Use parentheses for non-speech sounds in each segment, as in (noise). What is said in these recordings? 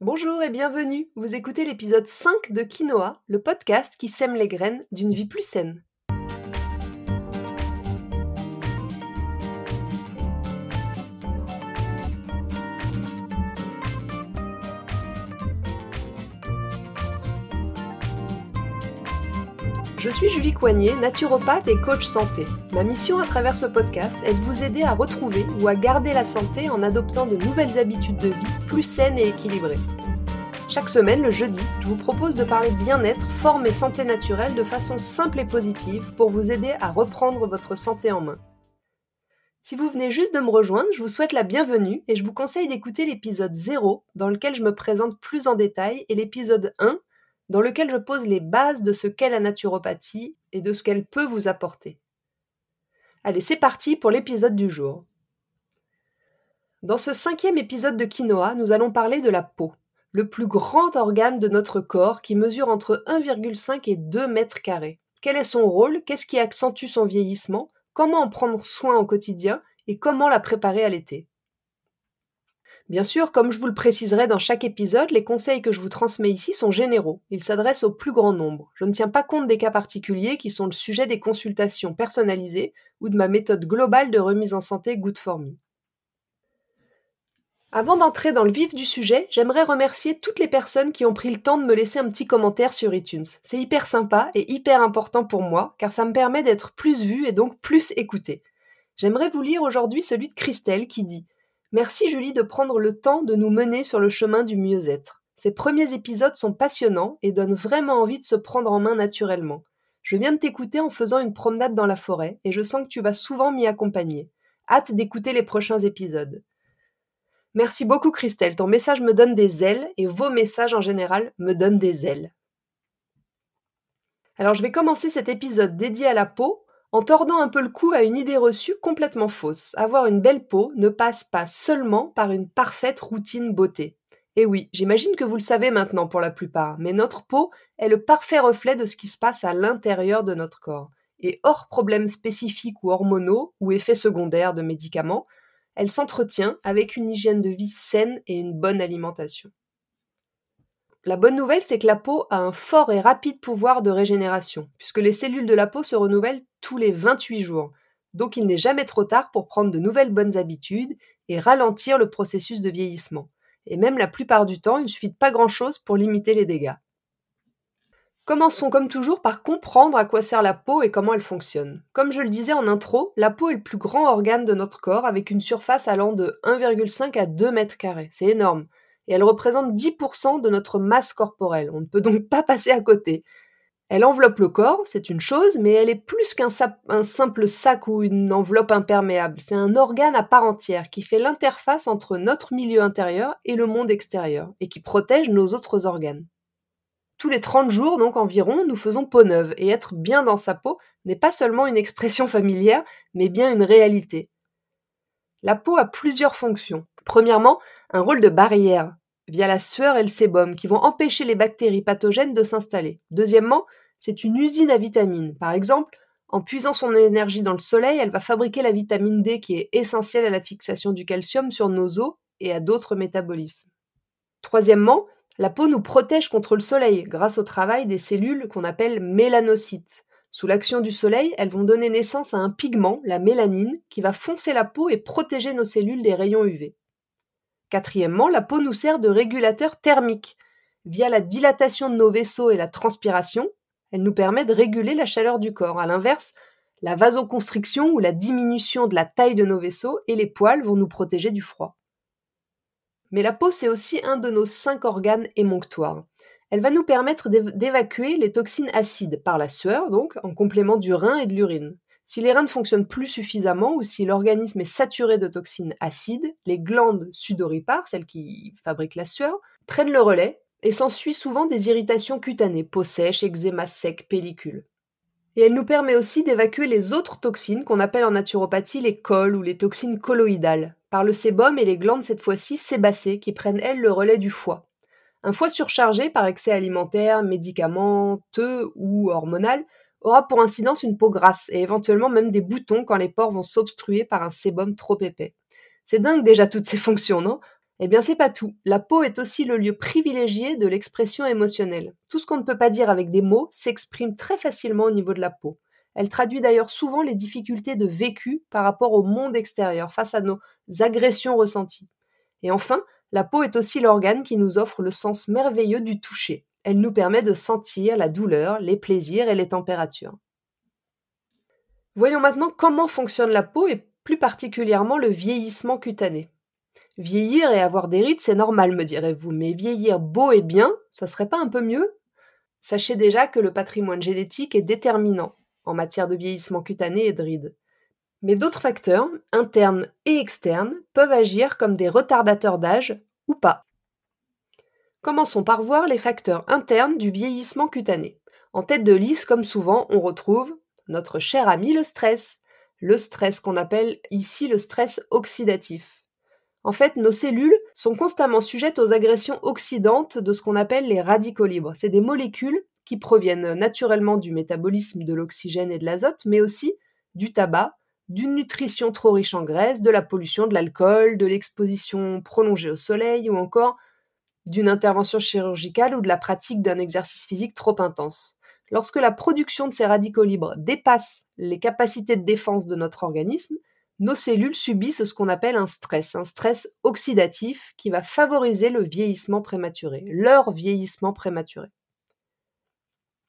Bonjour et bienvenue. Vous écoutez l'épisode 5 de Quinoa, le podcast qui sème les graines d'une vie plus saine. Je suis Julie Coignet, naturopathe et coach santé. Ma mission à travers ce podcast est de vous aider à retrouver ou à garder la santé en adoptant de nouvelles habitudes de vie plus saines et équilibrées. Chaque semaine, le jeudi, je vous propose de parler bien-être, forme et santé naturelle de façon simple et positive pour vous aider à reprendre votre santé en main. Si vous venez juste de me rejoindre, je vous souhaite la bienvenue et je vous conseille d'écouter l'épisode 0 dans lequel je me présente plus en détail et l'épisode 1 dans lequel je pose les bases de ce qu'est la naturopathie et de ce qu'elle peut vous apporter. Allez, c'est parti pour l'épisode du jour. Dans ce cinquième épisode de Quinoa, nous allons parler de la peau, le plus grand organe de notre corps qui mesure entre 1,5 et 2 mètres carrés. Quel est son rôle? Qu'est-ce qui accentue son vieillissement? Comment en prendre soin au quotidien? Et comment la préparer à l'été? Bien sûr, comme je vous le préciserai dans chaque épisode, les conseils que je vous transmets ici sont généraux. Ils s'adressent au plus grand nombre. Je ne tiens pas compte des cas particuliers qui sont le sujet des consultations personnalisées ou de ma méthode globale de remise en santé Good for Me. Avant d'entrer dans le vif du sujet, j'aimerais remercier toutes les personnes qui ont pris le temps de me laisser un petit commentaire sur iTunes. C'est hyper sympa et hyper important pour moi car ça me permet d'être plus vu et donc plus écouté. J'aimerais vous lire aujourd'hui celui de Christelle qui dit Merci Julie de prendre le temps de nous mener sur le chemin du mieux-être. Ces premiers épisodes sont passionnants et donnent vraiment envie de se prendre en main naturellement. Je viens de t'écouter en faisant une promenade dans la forêt et je sens que tu vas souvent m'y accompagner. Hâte d'écouter les prochains épisodes. Merci beaucoup Christelle, ton message me donne des ailes et vos messages en général me donnent des ailes. Alors je vais commencer cet épisode dédié à la peau en tordant un peu le cou à une idée reçue complètement fausse. Avoir une belle peau ne passe pas seulement par une parfaite routine beauté. Et oui, j'imagine que vous le savez maintenant pour la plupart, mais notre peau est le parfait reflet de ce qui se passe à l'intérieur de notre corps. Et hors problèmes spécifiques ou hormonaux ou effets secondaires de médicaments, elle s'entretient avec une hygiène de vie saine et une bonne alimentation. La bonne nouvelle, c'est que la peau a un fort et rapide pouvoir de régénération, puisque les cellules de la peau se renouvellent tous les 28 jours. Donc il n'est jamais trop tard pour prendre de nouvelles bonnes habitudes et ralentir le processus de vieillissement. Et même la plupart du temps, il ne suffit pas grand-chose pour limiter les dégâts. Commençons comme toujours par comprendre à quoi sert la peau et comment elle fonctionne. Comme je le disais en intro, la peau est le plus grand organe de notre corps avec une surface allant de 1,5 à 2 mètres carrés. C'est énorme. Et elle représente 10% de notre masse corporelle. On ne peut donc pas passer à côté. Elle enveloppe le corps, c'est une chose, mais elle est plus qu'un simple sac ou une enveloppe imperméable. C'est un organe à part entière qui fait l'interface entre notre milieu intérieur et le monde extérieur, et qui protège nos autres organes. Tous les 30 jours, donc environ, nous faisons peau neuve, et être bien dans sa peau n'est pas seulement une expression (laughs) familière, mais bien une réalité. La peau a plusieurs fonctions. Premièrement, un rôle de barrière via la sueur et le sébum qui vont empêcher les bactéries pathogènes de s'installer. Deuxièmement, c'est une usine à vitamines. Par exemple, en puisant son énergie dans le soleil, elle va fabriquer la vitamine D qui est essentielle à la fixation du calcium sur nos os et à d'autres métabolismes. Troisièmement, la peau nous protège contre le soleil grâce au travail des cellules qu'on appelle mélanocytes. Sous l'action du soleil, elles vont donner naissance à un pigment, la mélanine, qui va foncer la peau et protéger nos cellules des rayons UV. Quatrièmement, la peau nous sert de régulateur thermique. Via la dilatation de nos vaisseaux et la transpiration, elle nous permet de réguler la chaleur du corps. A l'inverse, la vasoconstriction ou la diminution de la taille de nos vaisseaux et les poils vont nous protéger du froid. Mais la peau, c'est aussi un de nos cinq organes émonctoires. Elle va nous permettre d'évacuer les toxines acides par la sueur, donc en complément du rein et de l'urine. Si les reins ne fonctionnent plus suffisamment ou si l'organisme est saturé de toxines acides, les glandes sudoripares, celles qui fabriquent la sueur, prennent le relais et s'ensuit souvent des irritations cutanées, peau sèche, eczéma sec, pellicule. Et elle nous permet aussi d'évacuer les autres toxines qu'on appelle en naturopathie les cols ou les toxines colloïdales, par le sébum et les glandes cette fois-ci sébacées qui prennent elles le relais du foie. Un foie surchargé par excès alimentaire, médicamenteux ou hormonal aura pour incidence une peau grasse et éventuellement même des boutons quand les pores vont s'obstruer par un sébum trop épais. C'est dingue déjà toutes ces fonctions, non? Eh bien, c'est pas tout. La peau est aussi le lieu privilégié de l'expression émotionnelle. Tout ce qu'on ne peut pas dire avec des mots s'exprime très facilement au niveau de la peau. Elle traduit d'ailleurs souvent les difficultés de vécu par rapport au monde extérieur face à nos agressions ressenties. Et enfin, la peau est aussi l'organe qui nous offre le sens merveilleux du toucher. Elle nous permet de sentir la douleur, les plaisirs et les températures. Voyons maintenant comment fonctionne la peau et plus particulièrement le vieillissement cutané. Vieillir et avoir des rides, c'est normal, me direz-vous, mais vieillir beau et bien, ça serait pas un peu mieux? Sachez déjà que le patrimoine génétique est déterminant en matière de vieillissement cutané et de rides. Mais d'autres facteurs, internes et externes, peuvent agir comme des retardateurs d'âge ou pas. Commençons par voir les facteurs internes du vieillissement cutané. En tête de liste, comme souvent, on retrouve notre cher ami le stress. Le stress qu'on appelle ici le stress oxydatif. En fait, nos cellules sont constamment sujettes aux agressions oxydantes de ce qu'on appelle les radicaux libres. C'est des molécules qui proviennent naturellement du métabolisme de l'oxygène et de l'azote, mais aussi du tabac, d'une nutrition trop riche en graisse, de la pollution, de l'alcool, de l'exposition prolongée au soleil ou encore d'une intervention chirurgicale ou de la pratique d'un exercice physique trop intense. Lorsque la production de ces radicaux libres dépasse les capacités de défense de notre organisme, nos cellules subissent ce qu'on appelle un stress, un stress oxydatif qui va favoriser le vieillissement prématuré, leur vieillissement prématuré.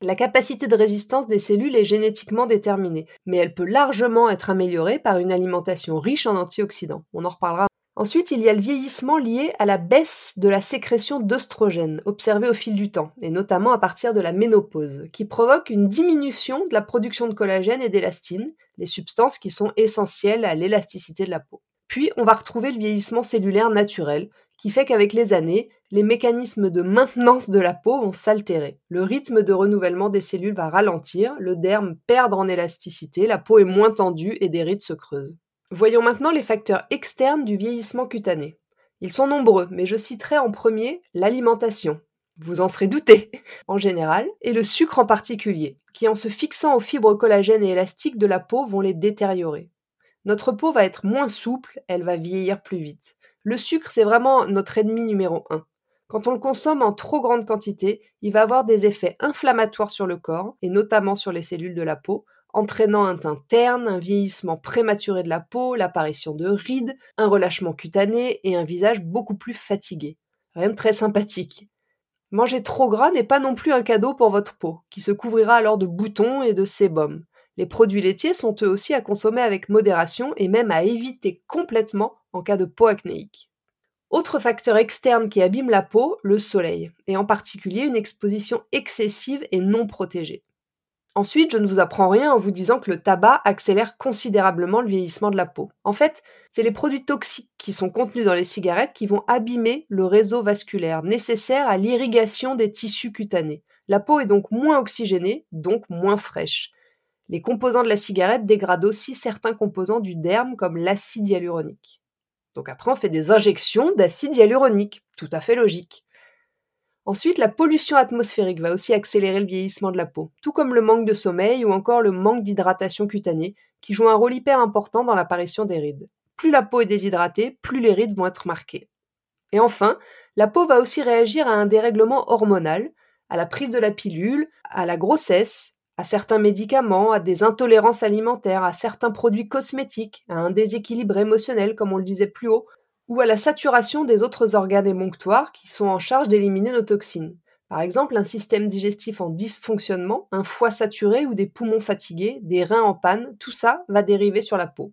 La capacité de résistance des cellules est génétiquement déterminée, mais elle peut largement être améliorée par une alimentation riche en antioxydants. On en reparlera. Ensuite, il y a le vieillissement lié à la baisse de la sécrétion d'œstrogènes observée au fil du temps, et notamment à partir de la ménopause, qui provoque une diminution de la production de collagène et d'élastine, les substances qui sont essentielles à l'élasticité de la peau. Puis, on va retrouver le vieillissement cellulaire naturel, qui fait qu'avec les années, les mécanismes de maintenance de la peau vont s'altérer. Le rythme de renouvellement des cellules va ralentir, le derme perdre en élasticité, la peau est moins tendue et des rides se creusent. Voyons maintenant les facteurs externes du vieillissement cutané. Ils sont nombreux, mais je citerai en premier l'alimentation. Vous en serez douté, (laughs) en général, et le sucre en particulier, qui en se fixant aux fibres collagènes et élastiques de la peau vont les détériorer. Notre peau va être moins souple, elle va vieillir plus vite. Le sucre, c'est vraiment notre ennemi numéro un. Quand on le consomme en trop grande quantité, il va avoir des effets inflammatoires sur le corps, et notamment sur les cellules de la peau, entraînant un teint terne, un vieillissement prématuré de la peau, l'apparition de rides, un relâchement cutané et un visage beaucoup plus fatigué. Rien de très sympathique. Manger trop gras n'est pas non plus un cadeau pour votre peau, qui se couvrira alors de boutons et de sébum. Les produits laitiers sont eux aussi à consommer avec modération et même à éviter complètement en cas de peau acnéique. Autre facteur externe qui abîme la peau, le soleil, et en particulier une exposition excessive et non protégée. Ensuite, je ne vous apprends rien en vous disant que le tabac accélère considérablement le vieillissement de la peau. En fait, c'est les produits toxiques qui sont contenus dans les cigarettes qui vont abîmer le réseau vasculaire nécessaire à l'irrigation des tissus cutanés. La peau est donc moins oxygénée, donc moins fraîche. Les composants de la cigarette dégradent aussi certains composants du derme comme l'acide hyaluronique. Donc après, on fait des injections d'acide hyaluronique, tout à fait logique. Ensuite, la pollution atmosphérique va aussi accélérer le vieillissement de la peau, tout comme le manque de sommeil ou encore le manque d'hydratation cutanée, qui joue un rôle hyper important dans l'apparition des rides. Plus la peau est déshydratée, plus les rides vont être marquées. Et enfin, la peau va aussi réagir à un dérèglement hormonal, à la prise de la pilule, à la grossesse, à certains médicaments, à des intolérances alimentaires, à certains produits cosmétiques, à un déséquilibre émotionnel, comme on le disait plus haut, ou à la saturation des autres organes émonctoires qui sont en charge d'éliminer nos toxines. Par exemple, un système digestif en dysfonctionnement, un foie saturé ou des poumons fatigués, des reins en panne, tout ça va dériver sur la peau.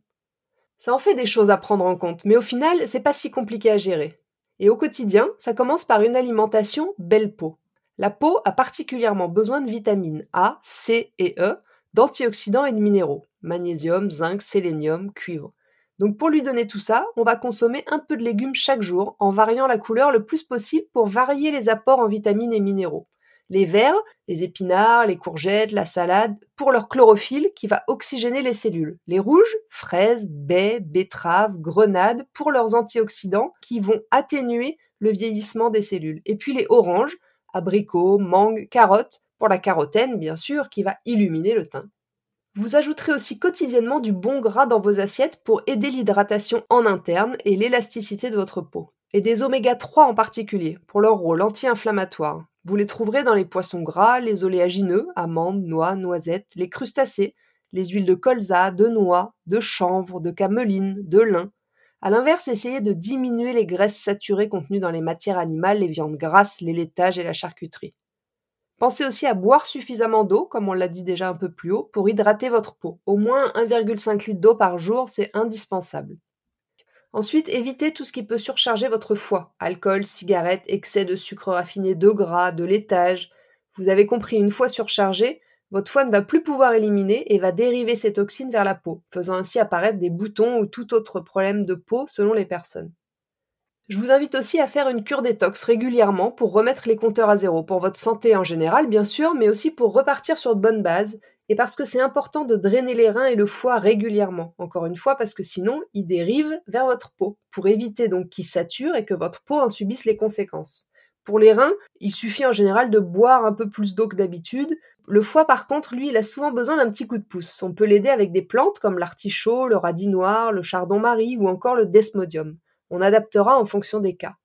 Ça en fait des choses à prendre en compte, mais au final, c'est pas si compliqué à gérer. Et au quotidien, ça commence par une alimentation belle peau. La peau a particulièrement besoin de vitamines A, C et E, d'antioxydants et de minéraux, magnésium, zinc, sélénium, cuivre. Donc pour lui donner tout ça, on va consommer un peu de légumes chaque jour en variant la couleur le plus possible pour varier les apports en vitamines et minéraux. Les verts, les épinards, les courgettes, la salade, pour leur chlorophylle qui va oxygéner les cellules. Les rouges, fraises, baies, betteraves, grenades, pour leurs antioxydants qui vont atténuer le vieillissement des cellules. Et puis les oranges, abricots, mangue, carottes, pour la carotène bien sûr, qui va illuminer le teint. Vous ajouterez aussi quotidiennement du bon gras dans vos assiettes pour aider l'hydratation en interne et l'élasticité de votre peau. et des oméga 3 en particulier, pour leur rôle anti-inflammatoire. Vous les trouverez dans les poissons gras, les oléagineux, amandes, noix, noisettes, les crustacés, les huiles de colza, de noix, de chanvre, de cameline, de lin. A l'inverse, essayez de diminuer les graisses saturées contenues dans les matières animales, les viandes grasses, les laitages et la charcuterie. Pensez aussi à boire suffisamment d'eau, comme on l'a dit déjà un peu plus haut, pour hydrater votre peau. Au moins 1,5 litre d'eau par jour, c'est indispensable. Ensuite, évitez tout ce qui peut surcharger votre foie. Alcool, cigarettes, excès de sucre raffiné, de gras, de laitage. Vous avez compris, une fois surchargé, votre foie ne va plus pouvoir éliminer et va dériver ces toxines vers la peau, faisant ainsi apparaître des boutons ou tout autre problème de peau selon les personnes. Je vous invite aussi à faire une cure détox régulièrement pour remettre les compteurs à zéro, pour votre santé en général bien sûr, mais aussi pour repartir sur de bonnes bases, et parce que c'est important de drainer les reins et le foie régulièrement. Encore une fois, parce que sinon, ils dérivent vers votre peau, pour éviter donc qu'ils saturent et que votre peau en subisse les conséquences. Pour les reins, il suffit en général de boire un peu plus d'eau que d'habitude. Le foie, par contre, lui, il a souvent besoin d'un petit coup de pouce. On peut l'aider avec des plantes comme l'artichaut, le radis noir, le chardon-marie ou encore le desmodium. On adaptera en fonction des cas.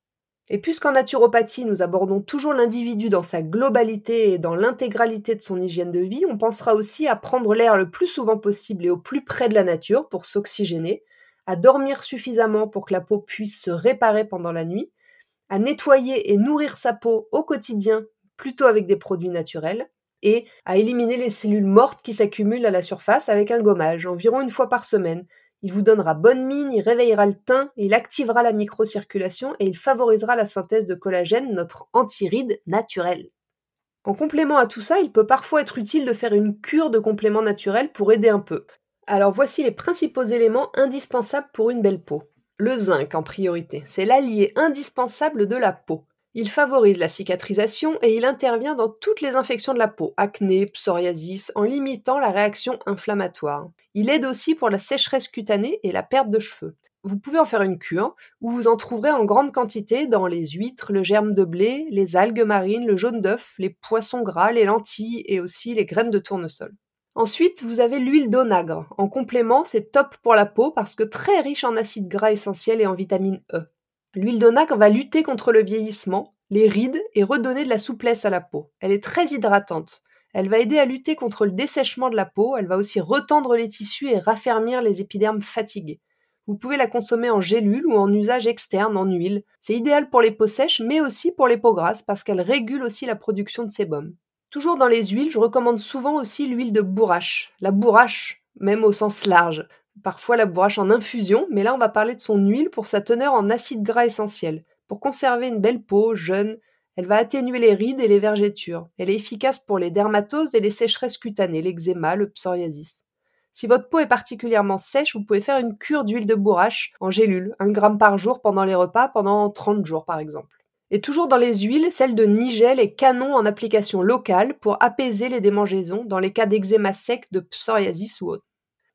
Et puisqu'en naturopathie, nous abordons toujours l'individu dans sa globalité et dans l'intégralité de son hygiène de vie, on pensera aussi à prendre l'air le plus souvent possible et au plus près de la nature pour s'oxygéner, à dormir suffisamment pour que la peau puisse se réparer pendant la nuit, à nettoyer et nourrir sa peau au quotidien, plutôt avec des produits naturels, et à éliminer les cellules mortes qui s'accumulent à la surface avec un gommage, environ une fois par semaine, il vous donnera bonne mine, il réveillera le teint, il activera la microcirculation et il favorisera la synthèse de collagène, notre antiride naturel. En complément à tout ça, il peut parfois être utile de faire une cure de compléments naturels pour aider un peu. Alors voici les principaux éléments indispensables pour une belle peau. Le zinc en priorité, c'est l'allié indispensable de la peau. Il favorise la cicatrisation et il intervient dans toutes les infections de la peau, acné, psoriasis, en limitant la réaction inflammatoire. Il aide aussi pour la sécheresse cutanée et la perte de cheveux. Vous pouvez en faire une cure, où vous en trouverez en grande quantité dans les huîtres, le germe de blé, les algues marines, le jaune d'œuf, les poissons gras, les lentilles et aussi les graines de tournesol. Ensuite, vous avez l'huile d'onagre. En complément, c'est top pour la peau parce que très riche en acides gras essentiels et en vitamine E. L'huile d'onagre va lutter contre le vieillissement, les rides et redonner de la souplesse à la peau. Elle est très hydratante. Elle va aider à lutter contre le dessèchement de la peau, elle va aussi retendre les tissus et raffermir les épidermes fatigués. Vous pouvez la consommer en gélule ou en usage externe en huile. C'est idéal pour les peaux sèches mais aussi pour les peaux grasses parce qu'elle régule aussi la production de sébum. Toujours dans les huiles, je recommande souvent aussi l'huile de bourrache. La bourrache, même au sens large parfois la bourrache en infusion, mais là on va parler de son huile pour sa teneur en acides gras essentiels. Pour conserver une belle peau jeune, elle va atténuer les rides et les vergetures. Elle est efficace pour les dermatoses et les sécheresses cutanées, l'eczéma, le psoriasis. Si votre peau est particulièrement sèche, vous pouvez faire une cure d'huile de bourrache en gélule, 1 gramme par jour pendant les repas, pendant 30 jours par exemple. Et toujours dans les huiles, celle de Nigel est canon en application locale pour apaiser les démangeaisons dans les cas d'eczéma sec, de psoriasis ou autre.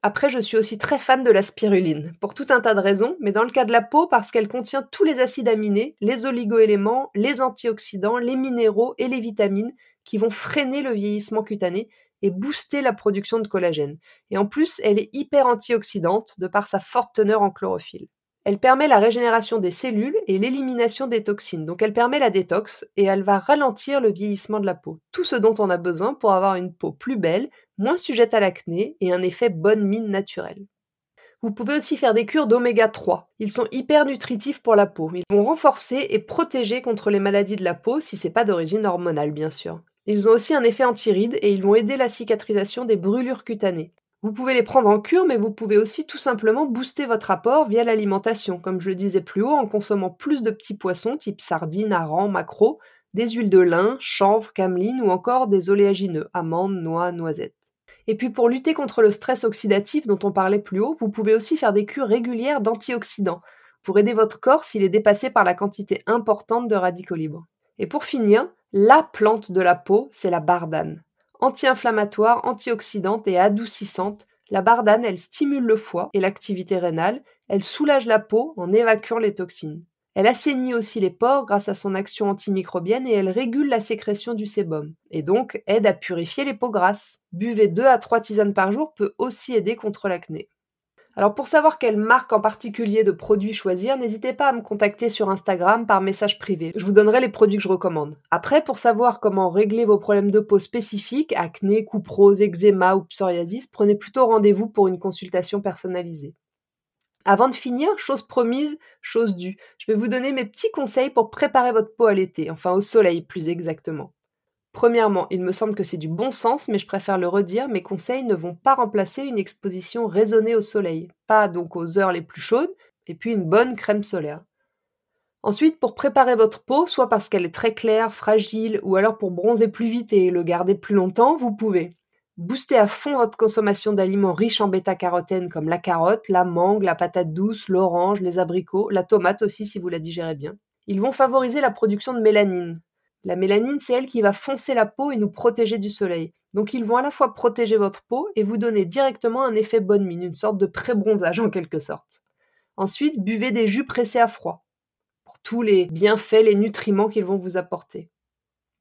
Après, je suis aussi très fan de la spiruline, pour tout un tas de raisons, mais dans le cas de la peau, parce qu'elle contient tous les acides aminés, les oligoéléments, les antioxydants, les minéraux et les vitamines qui vont freiner le vieillissement cutané et booster la production de collagène. Et en plus, elle est hyper antioxydante de par sa forte teneur en chlorophylle. Elle permet la régénération des cellules et l'élimination des toxines. Donc elle permet la détox et elle va ralentir le vieillissement de la peau. Tout ce dont on a besoin pour avoir une peau plus belle, moins sujette à l'acné et un effet bonne mine naturelle. Vous pouvez aussi faire des cures d'oméga 3. Ils sont hyper nutritifs pour la peau. Ils vont renforcer et protéger contre les maladies de la peau si c'est pas d'origine hormonale bien sûr. Ils ont aussi un effet antiride et ils vont aider la cicatrisation des brûlures cutanées. Vous pouvez les prendre en cure, mais vous pouvez aussi tout simplement booster votre apport via l'alimentation, comme je le disais plus haut, en consommant plus de petits poissons type sardines, harengs, maquereaux, des huiles de lin, chanvre, cameline ou encore des oléagineux, amandes, noix, noisettes. Et puis pour lutter contre le stress oxydatif dont on parlait plus haut, vous pouvez aussi faire des cures régulières d'antioxydants pour aider votre corps s'il est dépassé par la quantité importante de radicaux libres. Et pour finir, la plante de la peau, c'est la bardane. Anti-inflammatoire, antioxydante et adoucissante, la bardane, elle stimule le foie et l'activité rénale, elle soulage la peau en évacuant les toxines. Elle assainit aussi les pores grâce à son action antimicrobienne et elle régule la sécrétion du sébum, et donc aide à purifier les peaux grasses. Buvez 2 à 3 tisanes par jour peut aussi aider contre l'acné. Alors pour savoir quelle marque en particulier de produits choisir, n'hésitez pas à me contacter sur Instagram par message privé. Je vous donnerai les produits que je recommande. Après, pour savoir comment régler vos problèmes de peau spécifiques, acné, couperose, eczéma ou psoriasis, prenez plutôt rendez-vous pour une consultation personnalisée. Avant de finir, chose promise, chose due, je vais vous donner mes petits conseils pour préparer votre peau à l'été, enfin au soleil plus exactement. Premièrement, il me semble que c'est du bon sens, mais je préfère le redire, mes conseils ne vont pas remplacer une exposition raisonnée au soleil, pas donc aux heures les plus chaudes, et puis une bonne crème solaire. Ensuite, pour préparer votre peau, soit parce qu'elle est très claire, fragile, ou alors pour bronzer plus vite et le garder plus longtemps, vous pouvez booster à fond votre consommation d'aliments riches en bêta-carotène comme la carotte, la mangue, la patate douce, l'orange, les abricots, la tomate aussi si vous la digérez bien. Ils vont favoriser la production de mélanine, la mélanine, c'est elle qui va foncer la peau et nous protéger du soleil. Donc ils vont à la fois protéger votre peau et vous donner directement un effet bonne mine, une sorte de pré-bronzage en quelque sorte. Ensuite, buvez des jus pressés à froid pour tous les bienfaits, les nutriments qu'ils vont vous apporter.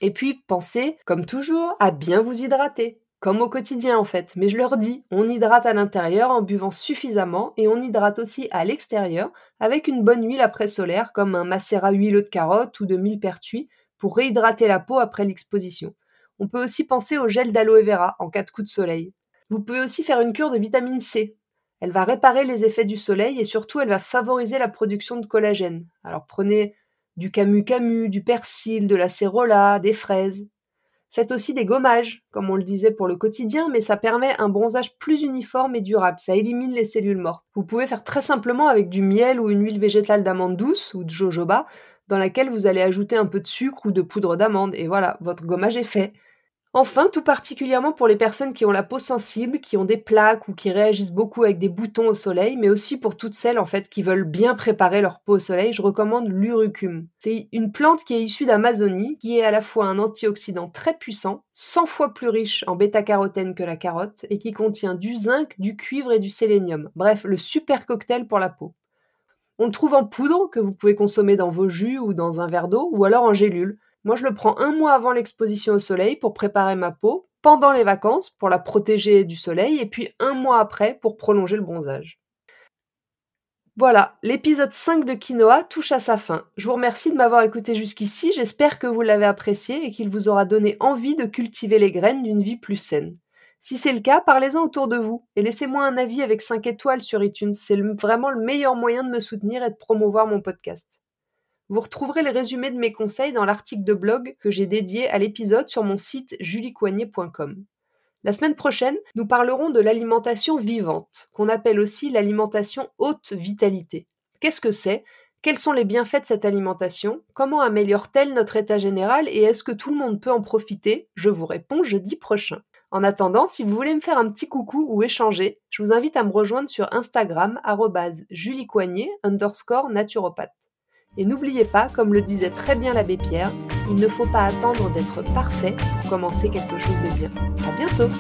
Et puis pensez, comme toujours, à bien vous hydrater, comme au quotidien en fait. Mais je leur dis, on hydrate à l'intérieur en buvant suffisamment et on hydrate aussi à l'extérieur avec une bonne huile après solaire comme un macérat huileux de carotte ou de millepertuis pour réhydrater la peau après l'exposition. On peut aussi penser au gel d'aloe vera en cas de coup de soleil. Vous pouvez aussi faire une cure de vitamine C. Elle va réparer les effets du soleil et surtout elle va favoriser la production de collagène. Alors prenez du camu camu, du persil, de la cérola, des fraises. Faites aussi des gommages, comme on le disait pour le quotidien, mais ça permet un bronzage plus uniforme et durable, ça élimine les cellules mortes. Vous pouvez faire très simplement avec du miel ou une huile végétale d'amande douce ou de jojoba, dans laquelle vous allez ajouter un peu de sucre ou de poudre d'amande, et voilà, votre gommage est fait. Enfin, tout particulièrement pour les personnes qui ont la peau sensible, qui ont des plaques ou qui réagissent beaucoup avec des boutons au soleil, mais aussi pour toutes celles en fait qui veulent bien préparer leur peau au soleil, je recommande l'urucum. C'est une plante qui est issue d'Amazonie, qui est à la fois un antioxydant très puissant, 100 fois plus riche en bêta-carotène que la carotte, et qui contient du zinc, du cuivre et du sélénium. Bref, le super cocktail pour la peau. On le trouve en poudre que vous pouvez consommer dans vos jus ou dans un verre d'eau ou alors en gélule. Moi, je le prends un mois avant l'exposition au soleil pour préparer ma peau, pendant les vacances pour la protéger du soleil et puis un mois après pour prolonger le bronzage. Voilà, l'épisode 5 de Quinoa touche à sa fin. Je vous remercie de m'avoir écouté jusqu'ici, j'espère que vous l'avez apprécié et qu'il vous aura donné envie de cultiver les graines d'une vie plus saine. Si c'est le cas, parlez-en autour de vous et laissez-moi un avis avec 5 étoiles sur iTunes. C'est vraiment le meilleur moyen de me soutenir et de promouvoir mon podcast. Vous retrouverez les résumés de mes conseils dans l'article de blog que j'ai dédié à l'épisode sur mon site juliecoignet.com. La semaine prochaine, nous parlerons de l'alimentation vivante, qu'on appelle aussi l'alimentation haute vitalité. Qu'est-ce que c'est? Quels sont les bienfaits de cette alimentation? Comment améliore-t-elle notre état général et est-ce que tout le monde peut en profiter? Je vous réponds jeudi prochain. En attendant, si vous voulez me faire un petit coucou ou échanger, je vous invite à me rejoindre sur Instagram juliecoignet underscore naturopathe. Et n'oubliez pas, comme le disait très bien l'abbé Pierre, il ne faut pas attendre d'être parfait pour commencer quelque chose de bien. À bientôt!